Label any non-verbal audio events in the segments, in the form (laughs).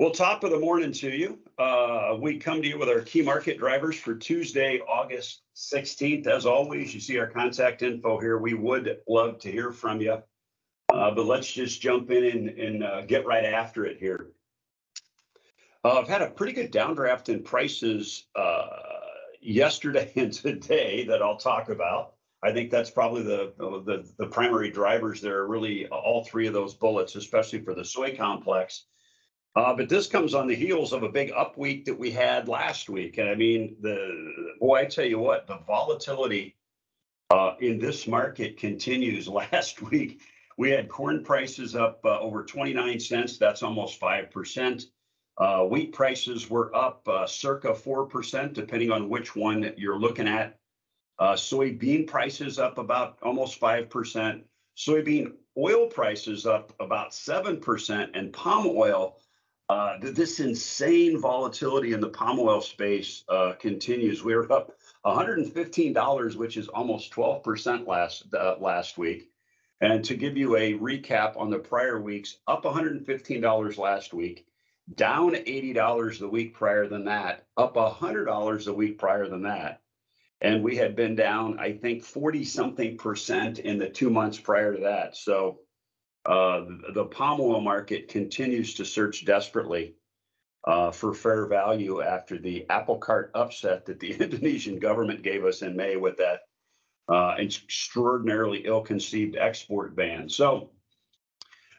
Well, top of the morning to you. Uh, we come to you with our key market drivers for Tuesday, August 16th. As always, you see our contact info here. We would love to hear from you. Uh, but let's just jump in and, and uh, get right after it here. Uh, I've had a pretty good downdraft in prices uh, yesterday (laughs) and today that I'll talk about. I think that's probably the, the, the primary drivers there, really all three of those bullets, especially for the soy complex. Uh, but this comes on the heels of a big up week that we had last week. And I mean, the boy, I tell you what, the volatility uh, in this market continues. (laughs) Last week, we had corn prices up uh, over 29 cents. That's almost 5%. Uh, wheat prices were up uh, circa 4%, depending on which one you're looking at. Uh, soybean prices up about almost 5%. Soybean oil prices up about 7%, and palm oil uh, this insane volatility in the palm oil space uh, continues. We are up $115, which is almost 12% last uh, last week. And to give you a recap on the prior weeks, up $115 last week, down $80 the week prior than that, up $100 the week prior than that. And we had been down, I think, 40 something percent in the two months prior to that. So uh, the palm oil market continues to search desperately uh, for fair value after the apple cart upset that the (laughs) Indonesian government gave us in May with that uh, extraordinarily ill-conceived export ban. So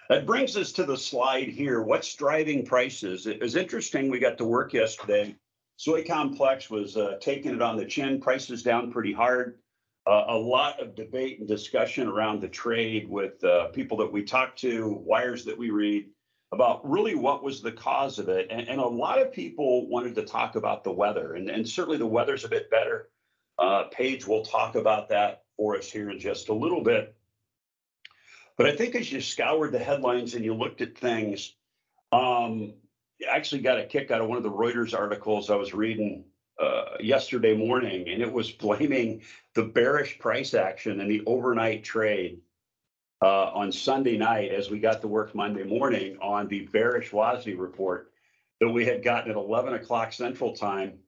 that brings us to the slide here. What's driving prices? It was interesting. We got to work yesterday. Soy complex was uh, taking it on the chin. Prices down pretty hard a lot of debate and discussion around the trade with uh, people that we talk to, wires that we read about really what was the cause of it. And, and a lot of people wanted to talk about the weather, and, and certainly the weather's a bit better. Uh, Paige will talk about that for us here in just a little bit. But I think as you scoured the headlines and you looked at things, um, actually got a kick out of one of the Reuters articles I was reading uh, yesterday morning, and it was blaming the bearish price action and the overnight trade uh, on Sunday night as we got to work Monday morning on the bearish WASDE report that we had gotten at 11 o'clock Central Time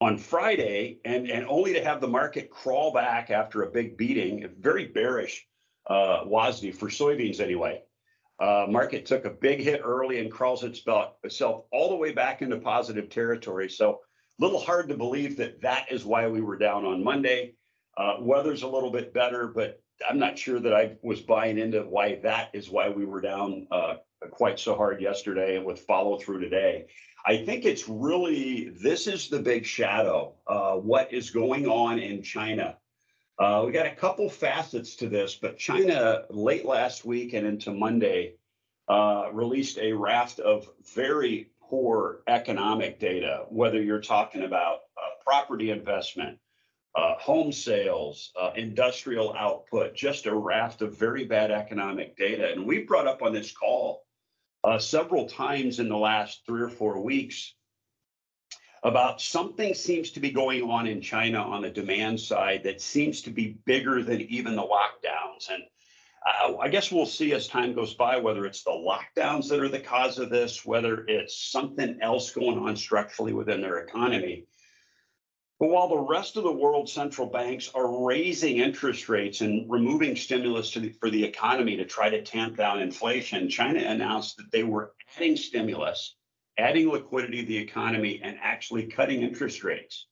on Friday, and, and only to have the market crawl back after a big beating, very bearish uh, for soybeans anyway. Uh, market took a big hit early and crawls itself all the way back into positive territory. So little hard to believe that that is why we were down on Monday. Uh, weather's a little bit better, but I'm not sure that I was buying into why that is why we were down uh, quite so hard yesterday and with follow through today. I think it's really this is the big shadow. Uh, what is going on in China? Uh, we got a couple facets to this, but China late last week and into Monday uh, released a raft of very poor economic data, whether you're talking about uh, property investment, uh, home sales, uh, industrial output, just a raft of very bad economic data. And we brought up on this call uh, several times in the last three or four weeks about something seems to be going on in China on the demand side that seems to be bigger than even the lockdowns. And uh, I guess we'll see as time goes by whether it's the lockdowns that are the cause of this, whether it's something else going on structurally within their economy. But while the rest of the world central banks are raising interest rates and removing stimulus the, for the economy to try to tamp down inflation, China announced that they were adding stimulus, adding liquidity to the economy, and actually cutting interest rates.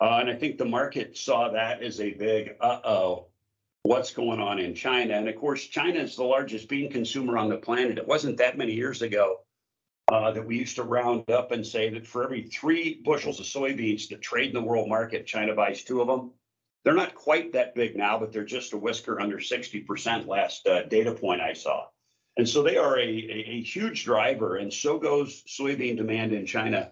Uh, and I think the market saw that as a big uh oh what's going on in China. And of course, China is the largest bean consumer on the planet. It wasn't that many years ago uh, that we used to round up and say that for every three bushels of soybeans that trade in the world market, China buys two of them. They're not quite that big now, but they're just a whisker under 60% last uh, data point I saw. And so they are a, a, a, huge driver, and so goes soybean demand in China.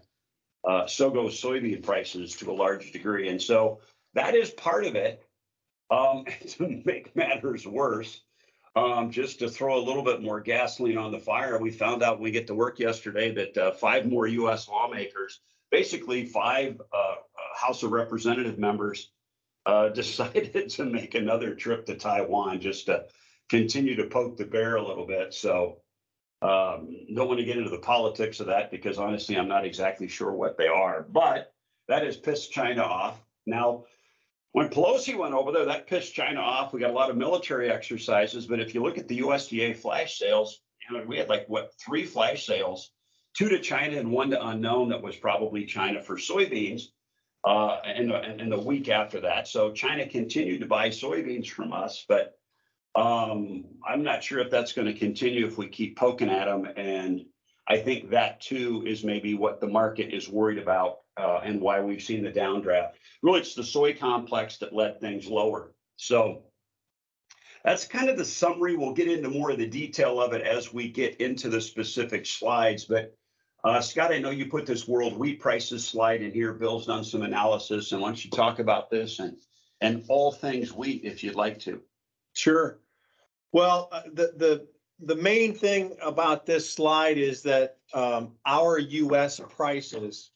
Uh, so goes soybean prices to a large degree. And so that is part of it. Um, (laughs) to make matters worse, um, just to throw a little bit more gasoline on the fire, we found out when we get to work yesterday that uh, five more U.S. lawmakers, basically five uh, uh, House of Representative members, uh, (laughs) decided to make another trip to Taiwan just to continue to poke the bear a little bit. So Um, don't want to get into the politics of that because honestly, I'm not exactly sure what they are, but that has pissed China off. Now, when Pelosi went over there, that pissed China off. We got a lot of military exercises, but if you look at the USDA flash sales, we had like what three flash sales, two to China and one to unknown that was probably China for soybeans. Uh, and, and, and the week after that. So China continued to buy soybeans from us, but um, I'm not sure if that's going to continue if we keep poking at them. And I think that too is maybe what the market is worried about uh, and why we've seen the downdraft. Really, it's the soy complex that led things lower. So that's kind of the summary. We'll get into more of the detail of it as we get into the specific slides. But uh, Scott, I know you put this world wheat prices slide in here. Bill's done some analysis, and why don't you talk about this and and all things wheat if you'd like to. Sure. Well, uh, the, the, the main thing about this slide is that um, our US prices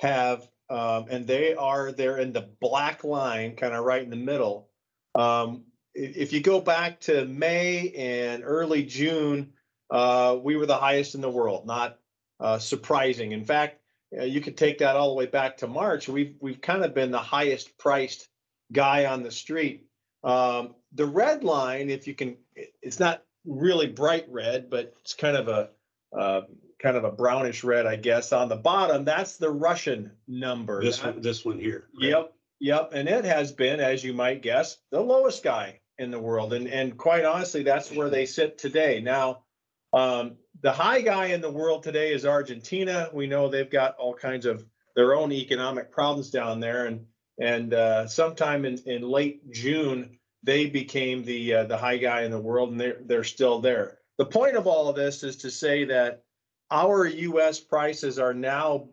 have, um, and they are, they're in the black line, kind of right in the middle. Um, if you go back to May and early June, uh, we were the highest in the world, not uh, surprising. In fact, uh, you could take that all the way back to March. We've, we've kind of been the highest priced guy on the street. Um, the red line, if you can, it's not really bright red, but it's kind of a, uh, kind of a brownish red, I guess. On the bottom, that's the Russian number. This That- one, this one here. Yep, yep, and it has been, as you might guess, the lowest guy in the world, and and quite honestly, that's where they sit today. Now, um, the high guy in the world today is Argentina. We know they've got all kinds of their own economic problems down there, and and uh, sometime in in late June, they became the uh, the high guy in the world, and they're they're still there. The point of all of this is to say that our U.S. prices are now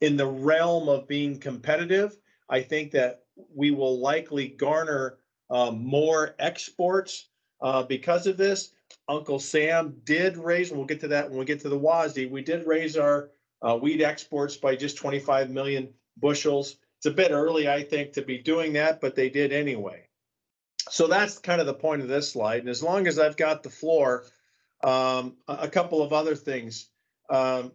in the realm of being competitive. I think that we will likely garner um, more exports uh, because of this. Uncle Sam did raise, and we'll get to that when we get to the WASDE. We did raise our uh, wheat exports by just 25 million bushels. It's a bit early, I think, to be doing that, but they did anyway. So that's kind of the point of this slide. And as long as I've got the floor, um, a, couple of other things. Um,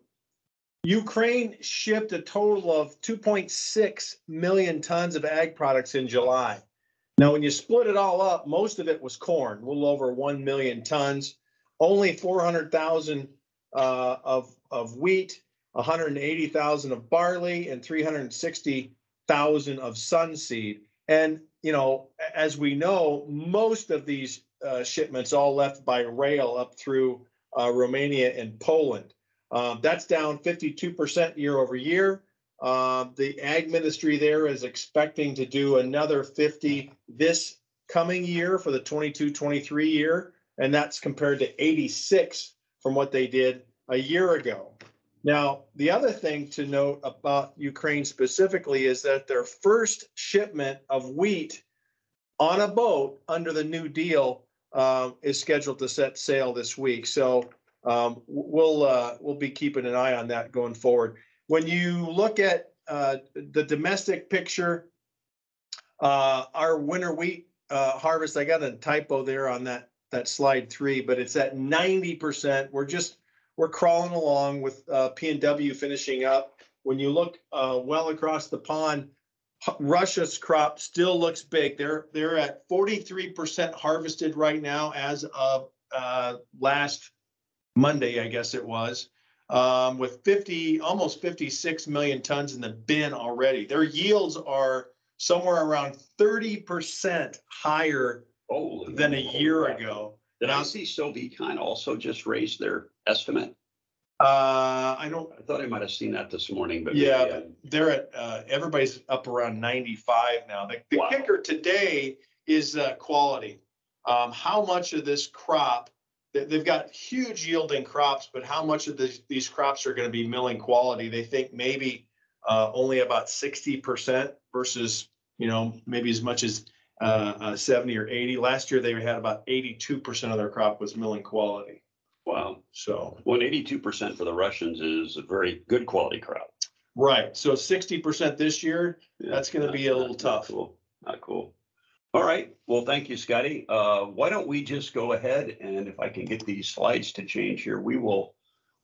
Ukraine shipped a total of 2.6 million tons of ag products in July. Now, when you split it all up, most of it was corn, a little over 1 million tons, only 400,000 uh, of, of wheat, 180,000 of barley, and 360,000 of sunseed. And, you know, as we know, most of these uh, shipments all left by rail up through uh, Romania and Poland. Um, that's down 52% year over year. Uh, the ag ministry there is expecting to do another 50 this coming year for the 22 23 year. And that's compared to 86 from what they did a year ago. Now, the other thing to note about Ukraine specifically is that their first shipment of wheat on a boat under the New Deal uh, is scheduled to set sail this week. So um, we'll uh, we'll be keeping an eye on that going forward. When you look at uh, the domestic picture, uh, our winter wheat uh, harvest, I got a typo there on that that slide three, but it's at ninety percent. We're just we're crawling along with uh, P and W finishing up. When you look uh, well across the pond, Russia's crop still looks big. They're they're at forty three percent harvested right now as of uh, last Monday, I guess it was, um, with 50, almost 56 million tons in the bin already. Their yields are somewhere around 30% higher Holy than a year crap. ago. Did I see Sovecon also just raised their estimate? Uh, I don't, I thought I might have seen that this morning, but. maybe yeah, they're at, uh, everybody's up around 95 now. The, the Wow. kicker today is uh, quality. Um, how much of this crop, they, they've got huge yielding crops, but how much of these crops are going to be milling quality? They think maybe uh, only about 60% versus, you know, maybe as much as uh, uh, 70 or 80. Last year, they had about 82% of their crop was milling quality. Wow. So, Well, eighty-two percent for the Russians is a very good quality crop. right. So 60% this year, That's gonna Not- be a little not- tough. Cool, not cool. All right. Well, thank you, Scotty. Uh, why don't we just go ahead and if I can get these slides to change here, we will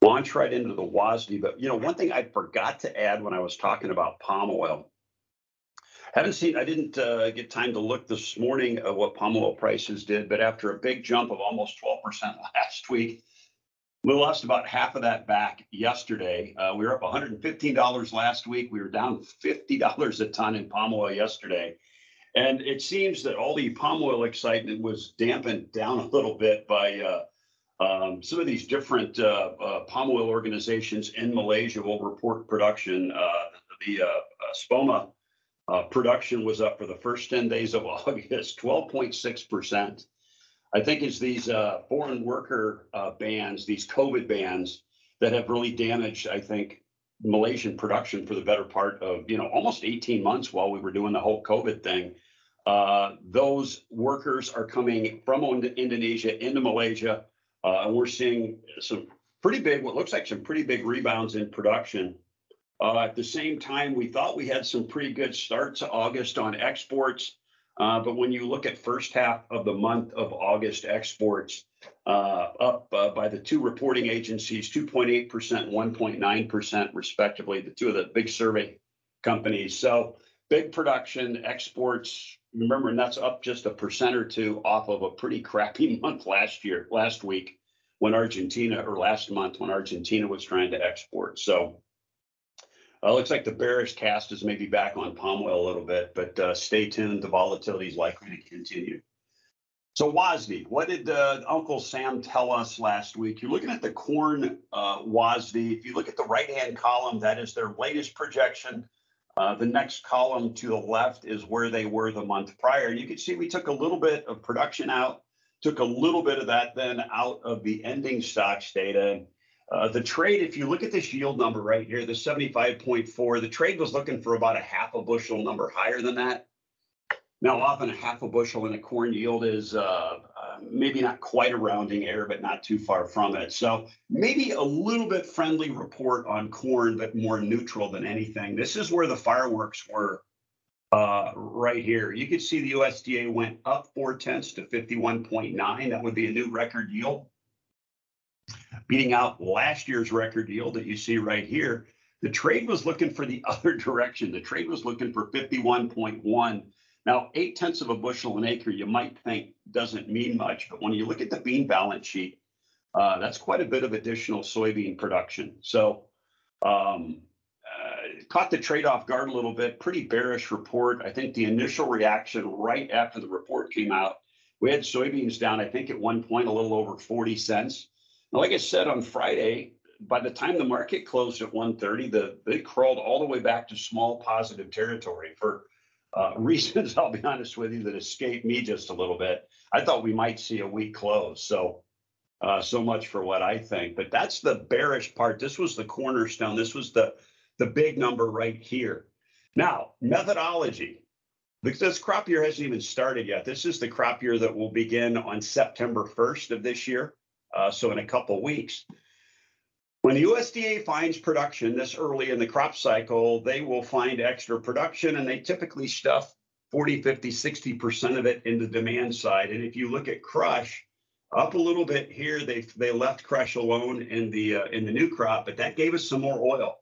launch right into the WASDE. But you know, one thing I forgot to add when I was talking about palm oil. Haven't seen, I didn't uh, get time to look this morning at what palm oil prices did, but after a big jump of almost 12% (laughs) last week, we lost about half of that back yesterday. Uh, we were up $115 last week. We were down $50 a ton in palm oil yesterday. And it seems that all the palm oil excitement was dampened down a little bit by uh, um, some of these different uh, uh, palm oil organizations in Malaysia will report production. Uh, the uh, SPPOMA production was up for the first 10 days of (laughs) August, 12.6%. I think it's these foreign worker bans, these COVID bans that have really damaged, I think, Malaysian production for the better part of, you know, almost 18 months while we were doing the whole COVID thing. Uh, those workers are coming from Indonesia into Malaysia. Uh, and we're seeing some pretty big, what looks like some pretty big rebounds in production. Uh, at the same time, we thought we had some pretty good starts August on exports. Uh, but when you look at first half of the month of August exports, uh, up uh, by the two reporting agencies, 2.8%, 1.9% respectively, the two of the big survey companies. So big production, exports, remember, and that's up just a percent or two off of a pretty crappy (laughs) month last year, last week, when Argentina, or last month when Argentina was trying to export. So uh, looks like the bearish cast is maybe back on palm oil a little bit, but uh, stay tuned. The volatility is likely to continue. So WASDE, what did uh, Uncle Sam tell us last week? You're looking at the corn uh. If you look at the right-hand column, that is their latest projection uh, the next column to the left is where they were the month prior. You can see we took a little bit of production out, took a little bit of that then out of the ending stocks data. Uh, the trade, if you look at this yield number right here, the 75.4, the trade was looking for about a half a bushel number higher than that. Now, often a half a bushel in a corn yield is uh, uh, maybe not quite a rounding error, but not too far from it. So maybe a little bit friendly report on corn, but more neutral than anything. This is where the fireworks were uh, right here. You can see the USDA went up four tenths to 51.9. That would be a new record yield. Beating out last year's record yield that you see right here. The trade was looking for the (laughs) other direction. The trade was looking for 51.1 now, eight tenths of a bushel an acre, you might think doesn't mean much, but when you look at the bean balance sheet, uh, that's quite a bit of additional soybean production. So, um, uh, caught the trade off guard a little bit. Pretty bearish report. I think the initial reaction right after the report came out, we had soybeans down. I think at one point a little over 40 cents. Like I said on Friday, by the time the market closed at 1:30, the they crawled all the way back to small positive territory for uh, (laughs) reasons, I'll be honest with you, that escaped me just a little bit. I thought we might see a weak close. So, uh, so much for what I think. But that's the bearish part. This was the cornerstone. This was the the big number right here. Now, methodology. Because this crop year hasn't even started yet. This is the crop year that will begin on September 1st of this year. Uh, so in a couple weeks. When the USDA finds production this early in the crop cycle, they will find extra production and they typically stuff 40, 50, 60% of it in the demand side. And if you look at crush, up a little bit here, they they left crush alone in the uh, in the new crop, but that gave us some more oil.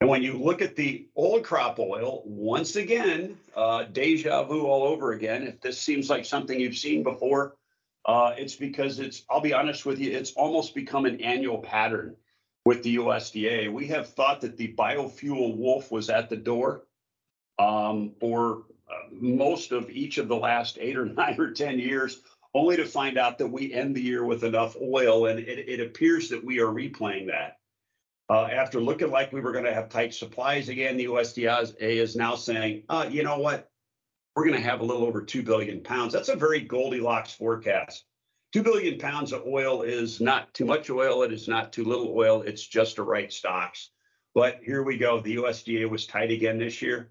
And when you look at the old crop oil, once again, uh, deja vu all over again. If this seems like something you've seen before, uh, it's because it's, I'll be honest with you, it's almost become an annual pattern with the USDA. We have thought that the biofuel wolf was at the door um, for uh, most of each of the last eight or (laughs) nine or 10 years, only to find out that we end the year with enough oil. And it, it appears that we are replaying that. Uh, after looking like we were going to have tight supplies again, the USDA is now saying, uh, you know what? We're going to have a little over 2 billion pounds. That's a very Goldilocks forecast. 2 billion pounds of oil is not too much oil. It is not too little oil. It's just the right stocks. But here we go. The USDA was tight again this year.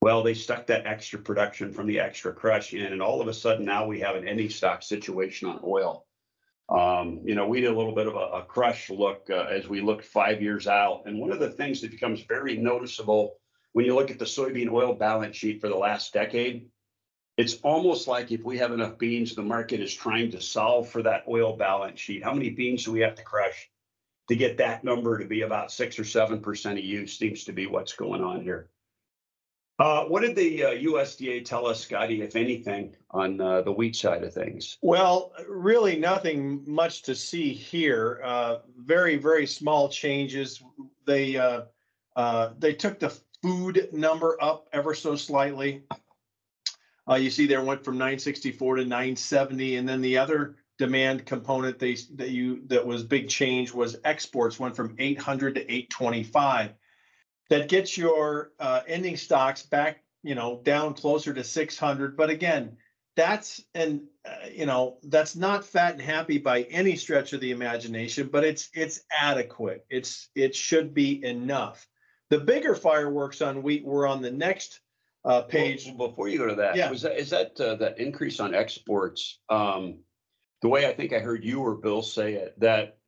Well, they stuck that extra production from the extra crush in, and all of a sudden now we have an ending stock situation on oil. Um, you know, we did a little bit of a, a crush look uh, as we looked five years out. And one of the things that becomes very noticeable when you look at the soybean oil balance sheet for the last decade, It's almost like if we have enough beans, the market is trying to solve for that oil balance sheet. How many beans do we have to crush? To get that number to be about six or seven percent of use seems to be what's going on here. Uh, what did the uh, USDA tell us, Scotty, if anything, on uh, the wheat side of things? Well, really nothing much to see here. Uh, very, very small changes. They, uh, uh, they took the food number up ever so slightly. Uh, you see there went from nine sixty-four to nine seventy, and then the other demand component they, that you, that was big change was exports went from eight hundred to eight twenty-five. That gets your, uh, ending stocks back, you know, down closer to six hundred, but again, that's, and, uh, you know, that's not fat and happy by any stretch of the imagination, but it's, it's adequate. It's, it should be enough. The bigger fireworks on wheat were on the next, uh, page. Well, Before you go to that, Yeah. was that, is that, uh, that increase on exports? Um, the way I think I heard you or Bill say it, that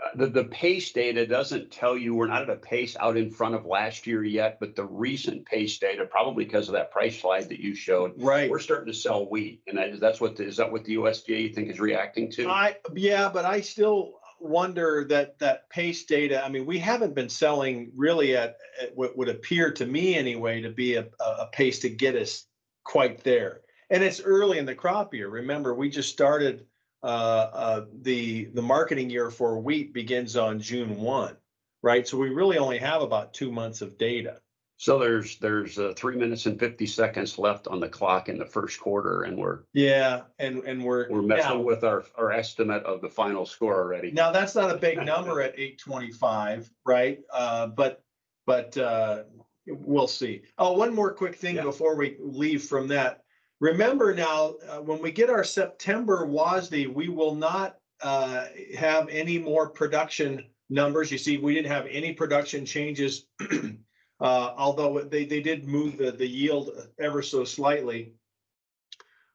uh, the, the pace data doesn't tell you, we're not at a pace out in front of last year yet, but the recent pace data, probably because of that price slide that you showed, Right. we're starting to sell wheat. And that, that's what, the- is that what the USDA you think is reacting to? I, yeah, but I still wonder that, that pace data, I mean, we haven't been selling really at, at what would appear to me anyway to be a, a pace to get us quite there. And it's early in the crop year. Remember, we just started, uh, uh, the, the marketing year for wheat begins on June one, right? So we really only have about two months of data. So there's, there's, uh, three minutes and fifty seconds left on the clock in the first quarter and we're, Yeah, and, and we're. we're messing with our, our estimate of the final score already. Now, that's not a big (laughs) number at eight twenty-five, right? Uh, but, but, uh, we'll see. Oh, one more quick thing Yeah. before we leave from that. Remember now, uh, when we get our September WASDE, we will not, uh, have any more production numbers. You see, we didn't have any production changes. (clears throat) Uh, although they, they did move the, the yield ever so slightly.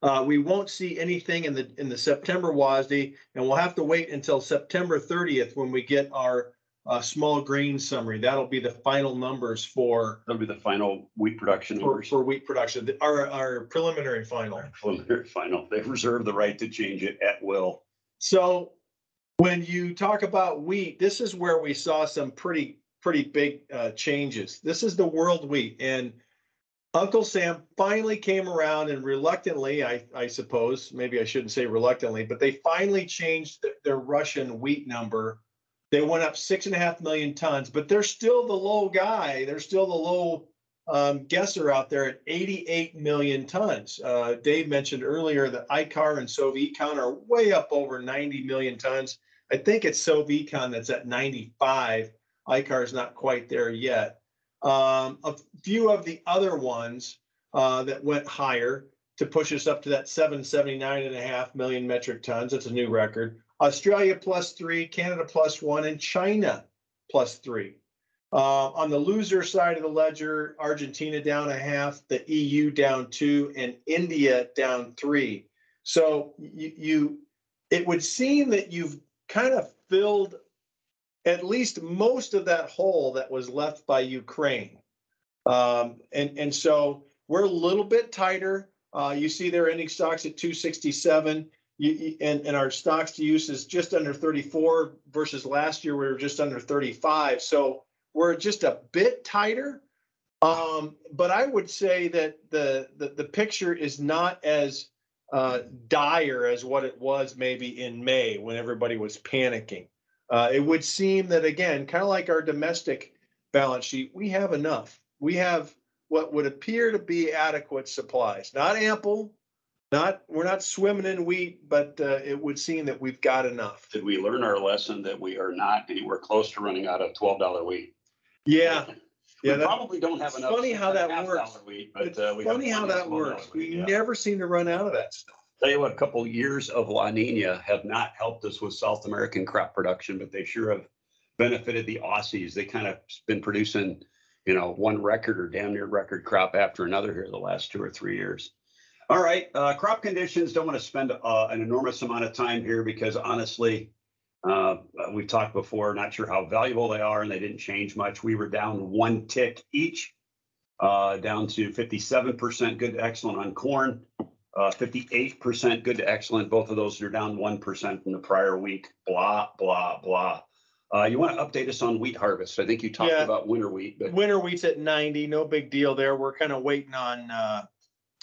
Uh, we won't see anything in the, in the September WASDE, and we'll have to wait until September thirtieth when we get our, uh, small grain summary. That'll be the final numbers for, That'll be the final wheat production for, numbers. for wheat production, our, our preliminary final. Preliminary final. They reserve the right to change it at will. So when you talk about wheat, this is where we saw some pretty, pretty big uh, changes. This is the world wheat and Uncle Sam finally came around and reluctantly, I, I suppose, maybe I shouldn't say reluctantly, but they finally changed th- their Russian wheat number. They went up six and a half million tons, but they're still the low guy. They're still the low um, guesser out there at 88 million tons. Uh, Dave mentioned earlier that IKAR and Sovecon are way up over 90 million tons. I think it's Sovecon that's at 95. IKAR is not quite there yet. Um, a few of the other ones uh, that went higher to push us up to that 779 and a half million metric tons. That's a new record. Australia plus three, Canada plus one, and China plus three. Uh, on the loser side of the ledger, Argentina down a half, the EU down two, and India down three. So you, you it would seem that you've kind of filled at least most of that hole that was left by Ukraine. Um, and, and so we're a little bit tighter. Uh, you see their ending stocks at 267. You, and, and our stocks to use is just under 34 versus last year we were just under 35. So we're just a bit tighter. Um, but I would say that the, the, the picture is not as uh, dire as what it was maybe in May when everybody was panicking. Uh, it would seem that again, kind of like our domestic balance sheet, we have enough. We have what would appear to be adequate supplies, not ample, not, we're not swimming in wheat, but uh, it would seem that we've got enough. Did we learn our lesson that we are not anywhere close to running out of twelve dollar wheat? Yeah, We yeah, that- probably don't have enough. funny how that works. Wheat, but it's uh, we funny how that works. wheat, We yeah. never seem to run out of that stuff. Tell you what, a couple years of La Nina have not helped us with South American crop production, but they sure have benefited the Aussies. They kind of been producing, you know, one record or damn near record crop after another here the last two or three years. All right, uh, crop conditions. Don't want to spend uh, an enormous amount of time here because honestly, uh, we've talked before. Not sure how valuable they are, and they didn't change much. We were down one tick each uh, down to fifty-seven percent good to excellent on corn. Uh, fifty-eight percent good to excellent. Both of those are down one percent from the prior week. Blah, blah, blah. Uh, you want to update us on wheat harvest? I think you talked Yeah. about winter wheat, but Winter wheat's at ninety, no big deal there. We're kind of waiting on, uh,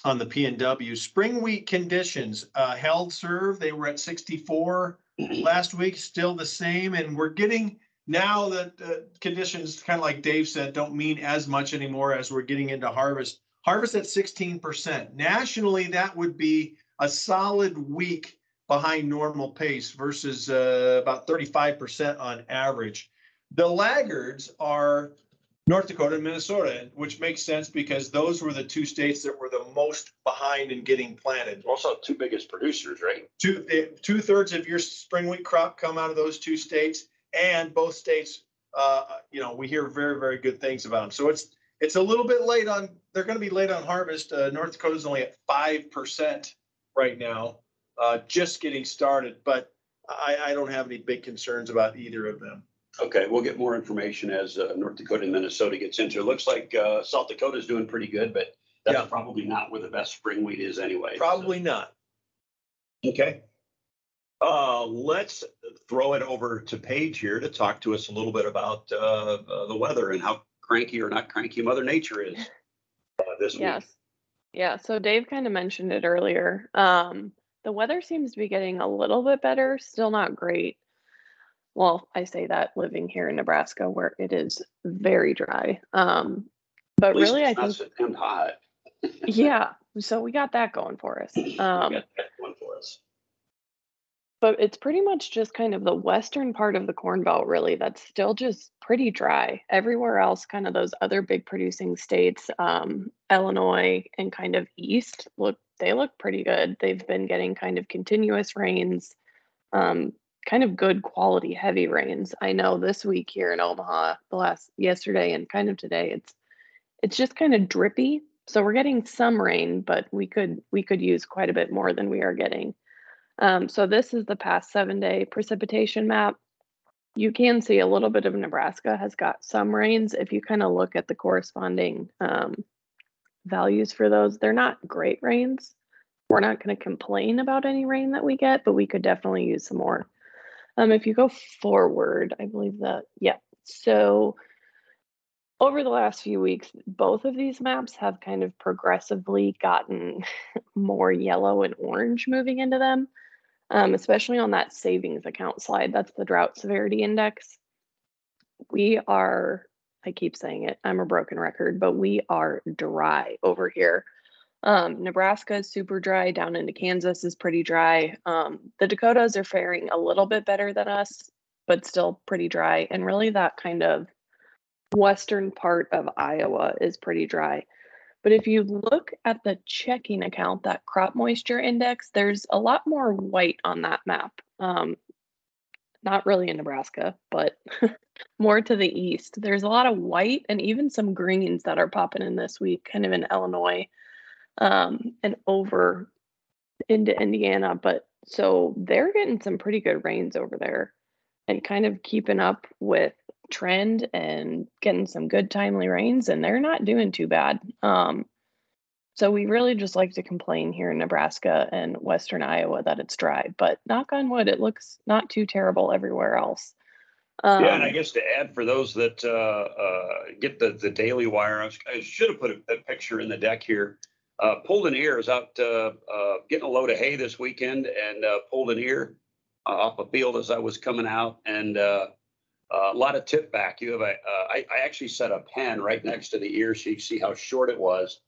on the P and W. Spring wheat conditions, uh, held serve, they were at sixty-four (clears throat) last week, still the same, and we're getting now that, uh, conditions, kind of like Dave said, don't mean as much anymore as we're getting into harvest. Harvest at sixteen percent. Nationally, that would be a solid week behind normal pace versus, uh, about thirty-five percent on average. The laggards are North Dakota and Minnesota, which makes sense because those were the two states that were the most behind in getting planted. also two biggest producers, right? Two, two thirds of your spring wheat crop come out of those two states and both states, uh, you know, we hear very, very good things about them. So it's, it's a little bit late on, they're gonna be late on harvest. Uh, North Dakota's only at five percent right now, uh, just getting started, but I, I don't have any big concerns about either of them. Okay, we'll get more information as uh, North Dakota and Minnesota gets into it. Looks like uh, South Dakota's doing pretty good, but Yeah. that's probably not where the best spring wheat is anyway. Probably not. Okay. Uh, let's throw it over to Paige here to talk to us a little bit about uh, uh, the weather and how cranky or not cranky Mother Nature is (laughs) uh, this week. Yes. Yeah, so Dave kind of mentioned it earlier. Um, the weather seems to be getting a little bit better, still not great. Well, I say that living here in Nebraska where it is very dry. Um, but really, I think, hot. (laughs) yeah, so we got that going for us. We Um, got that One for us. But it's pretty much just kind of the western part of the Corn Belt, really, that's still just pretty dry. Everywhere else, kind of those other big producing states, um, Illinois and kind of east, look, they look pretty good. They've been getting kind of continuous rains, um, kind of good quality heavy rains. I know this week here in Omaha, the last yesterday and kind of today, it's it's just kind of drippy. So we're getting some rain, but we could we could use quite a bit more than we are getting. Um, so this is the past seven day precipitation map. You can see a little bit of Nebraska has got some rains. If you kind of look at the corresponding um, values for those, they're not great rains. We're not going to complain about any rain that we get, but we could definitely use some more. Um, if you go forward, I believe that, yeah. So over the last few weeks, both of these maps have kind of progressively gotten (laughs) more yellow and orange moving into them um, especially on that savings account slide. That's the drought severity index. We are, I keep saying it, I'm a broken record, but we are dry over here. Um, Nebraska is super dry, down into Kansas is pretty dry. Um, the Dakotas are faring a little bit better than us, but still pretty dry. And really, that kind of western part of Iowa is pretty dry. But if you look at the checking account, that crop moisture index, there's a lot more white on that map. Um, not really in Nebraska, but (laughs) more to the east. There's a lot of white and even some greens that are popping in this week, kind of in Illinois um, and over into Indiana. But so they're getting some pretty good rains over there and kind of keeping up with trend and getting some good timely rains and they're not doing too bad um so we really just like to complain here in nebraska and western iowa that it's dry but knock on wood it looks not too terrible everywhere else um, Yeah, and I guess to add for those that uh, uh, get the, the Daily Wire, I should have put a, a picture in the deck here. Uh, Pulled an ear is out uh, uh, getting a load of hay this weekend and uh, pulled an ear uh, off a field as I was coming out and uh, a lot of tip back. You have a, uh, I, I actually set a pen right next to the ear so you can see how short it was.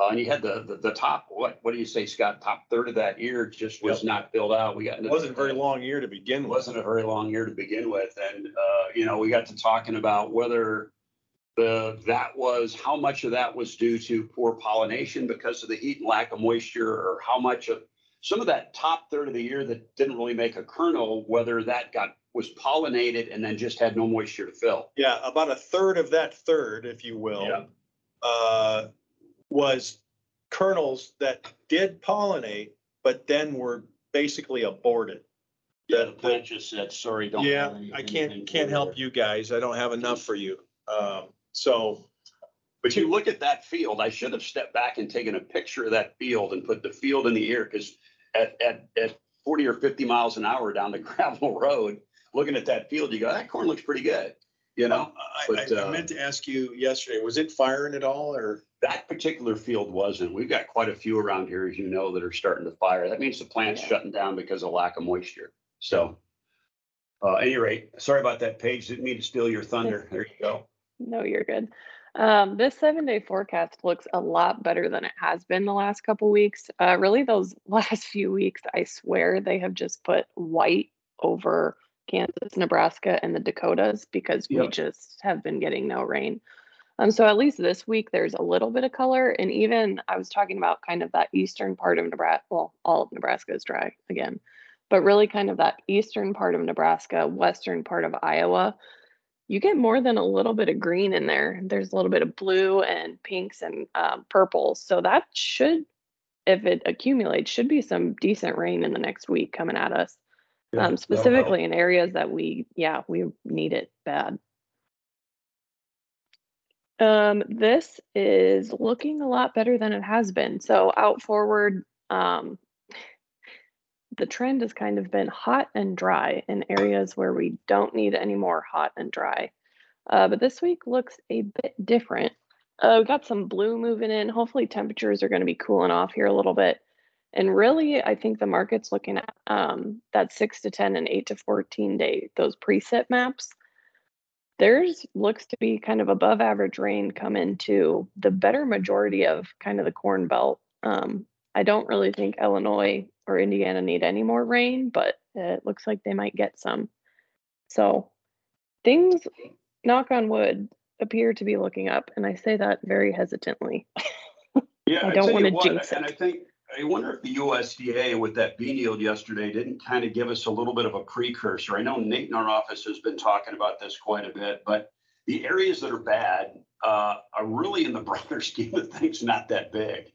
Uh, and you had the, the, the top, what, what do you say, Scott? Top third of that ear just was Yep. not filled out. We got. It into wasn't a very long year to begin with. wasn't a very long year to begin with, and uh, you know, we got to talking about whether the that was how much of that was due to poor pollination because of the heat and lack of moisture, or how much of some of that top third of the year that didn't really make a kernel, whether that got was pollinated and then just had no moisture to fill. Yeah, about a third of that third, if you will. Yeah. Uh, was kernels that did pollinate, but then were basically aborted. Yeah, the plant just said, sorry, don't. Yeah, have any- I anything can't, can't help you guys. I don't have enough for you. Um, so But you look at that field, I should have stepped back and taken a picture of that field and put the field in the air, because at, at, at forty or fifty miles an hour down the (laughs) gravel road, looking at that field, you go, that corn looks pretty good, you know? I, But, I- I uh, meant to ask you yesterday, was it firing at all or? That particular field wasn't. We've got quite a few around here, as you know, that are starting to fire. That means the plant's Yeah. shutting down because of lack of moisture. So, uh, any rate, sorry about that, Paige. Didn't mean to steal your thunder. There you go. No, you're good. Um, this seven day forecast looks a lot better than it has been the last couple weeks. Uh, really, those (laughs) last few weeks, I swear they have just put white over Kansas, Nebraska, and the Dakotas because we just have been getting no rain. Um, so at least this week there's a little bit of color, and even I was talking about kind of that eastern part of Nebraska. Well, all of Nebraska is dry again, but really kind of that eastern part of Nebraska, western part of Iowa you get more than a little bit of green in there. There's a little bit of blue and pinks and um, purples. So that should, if it accumulates, should be some decent rain in the next week coming at us. Yeah, um, specifically in areas that we, yeah, we need it bad. Um, this is looking a lot better than it has been. So out forward, um, the trend has kind of been hot and dry in areas where we don't need any more hot and dry. Uh, but this week looks a bit different. Uh, we got some blue moving in. Hopefully, temperatures are going to be cooling off here a little bit. And really, I think the market's looking at um, that six to 10 and eight to 14 day, those preset maps. There's looks to be kind of above average rain come into the better majority of kind of the corn belt. Um, I don't really think Illinois or Indiana need any more rain, but it looks like they might get some. So things, knock on wood, appear to be looking up. And I say that very hesitantly. Yeah, (laughs) I don't wanna what, jinx and I think, I wonder if the USDA with that bean yield yesterday didn't kind of give us a little bit of a precursor. I know Nate in our office has been talking about this quite a bit, but the areas that are bad uh, are really in the (laughs) broader scheme of things, not that big.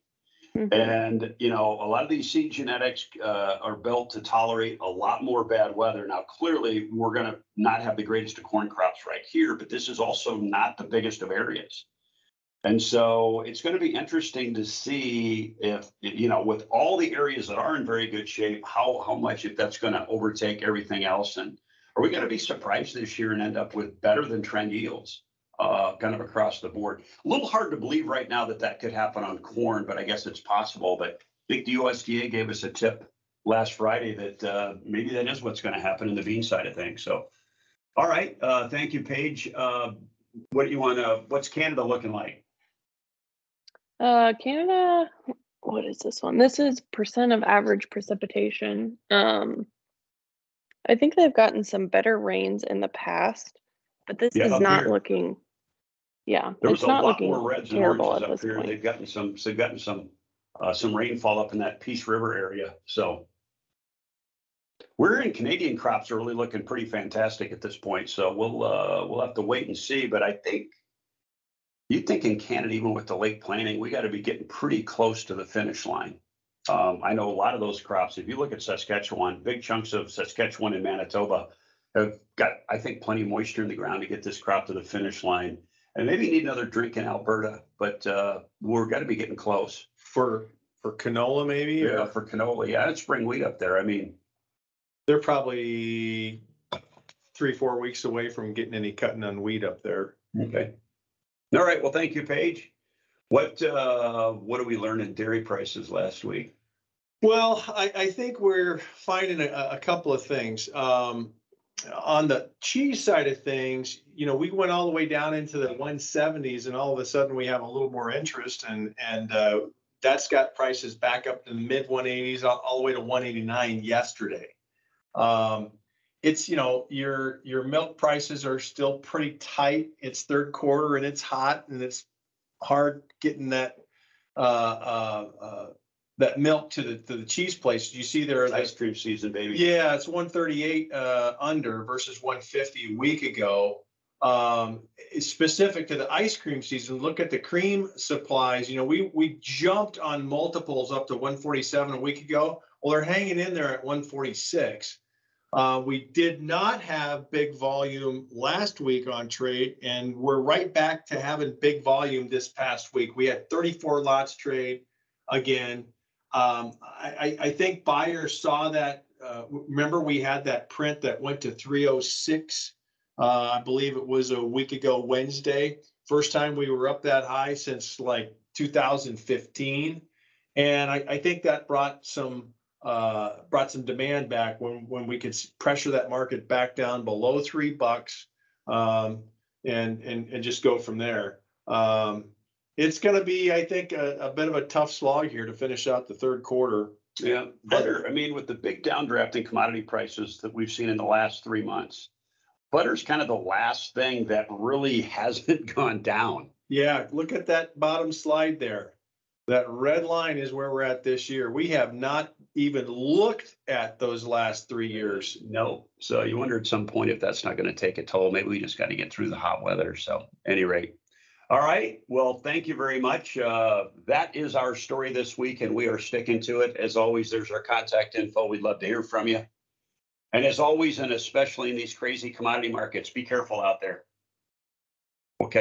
Mhm. And, you know, a lot of these seed genetics uh, are built to tolerate a lot more bad weather. Now, clearly, we're going to not have the greatest of corn crops right here, but this is also not the biggest of areas. And so it's going to be interesting to see if, you know, with all the areas that are in very good shape, how, how much if that's going to overtake everything else. And are we going to be surprised this year and end up with better than trend yields? uh, kind of across the board. A little hard to believe right now that that could happen on corn, but I guess it's possible. But I think the USDA gave us a tip last Friday that uh, maybe that is what's going to happen in the bean side of things. So, all right, uh, thank you, Paige. Uh, what do you want to? What's Canada looking like? Uh, Canada, what is this one? This is percent of average precipitation. Um, I think they've gotten some better rains in the past, but this Yeah, is not here. looking. Yeah, There was it's a not lot looking more reds and oranges at up here. point. They've gotten some. They've gotten some. Uh, some rainfall up in that Peace River area. So we're in Canadian crops are really looking pretty fantastic at this point. So we'll uh, we'll have to wait and see. But I think you think in Canada, even with the late planting, we got to be getting pretty close to the finish line. Um, I know a lot of those crops. If you look at Saskatchewan, big chunks of Saskatchewan and Manitoba have got, I think, plenty of moisture in the ground to get this crop to the finish line. And maybe need another drink in Alberta, but uh, we're got to be getting close. For, for canola maybe? Yeah, or- for canola. Yeah, it's spring wheat up there. I mean, They're probably three, four weeks away from getting any cutting on wheat up there. okay. All right. Well, thank you, Paige. What uh, what did we learn in dairy prices last week? Well, I, I think we're finding a, a couple of things. Um, on the cheese side of things, you know, we went all the way down into the one seventies and all of a sudden we have a little more interest and, and, uh, that's got prices back up to the mid one eighties, all, all the way to one eighty-nine yesterday. Um, it's, you know, your, your milk prices are still pretty tight. It's third quarter and it's hot and it's hard getting that, uh, uh, uh, that milk to the, to the cheese place. You see there, Ice cream season, baby. yeah, it's one thirty-eight, uh, under versus one fifty a week ago. Um, it's specific to the ice cream season. Look at the cream supplies. You know, we, we jumped on multiples up to one forty-seven a week ago. Well, they're hanging in there at one forty-six. Uh, we did not have big volume last week on trade, and we're right back to having big volume this past week. We had 34 lots trade again. Um, I, I, think buyers saw that. Uh, remember, we had that print that went to 306. Uh, I believe it was a week ago Wednesday. First time we were up that high since like 2015. And I, I think that brought some uh, brought some demand back when when we could pressure that market back down below three bucks um, and and and just go from there. Um, it's going to be, I think, a, a bit of a tough slog here to finish out the third quarter. Yeah, butter, I mean, with the big downdraft in commodity prices that we've seen in the last three months, butter's kind of the last thing that really hasn't (laughs) gone down. Yeah, look at that bottom slide there. That red line is where we're at this year. We have not even looked at those last three years. No, so you wonder at some point if that's not going to take a toll. Maybe we just got to get through the hot weather. So, any rate. All right. Well, thank you very much. Uh, that is our story this week, and we are sticking to it. As always, there's our contact info. We'd love to hear from you. And as always, and especially in these crazy commodity markets, be careful out there.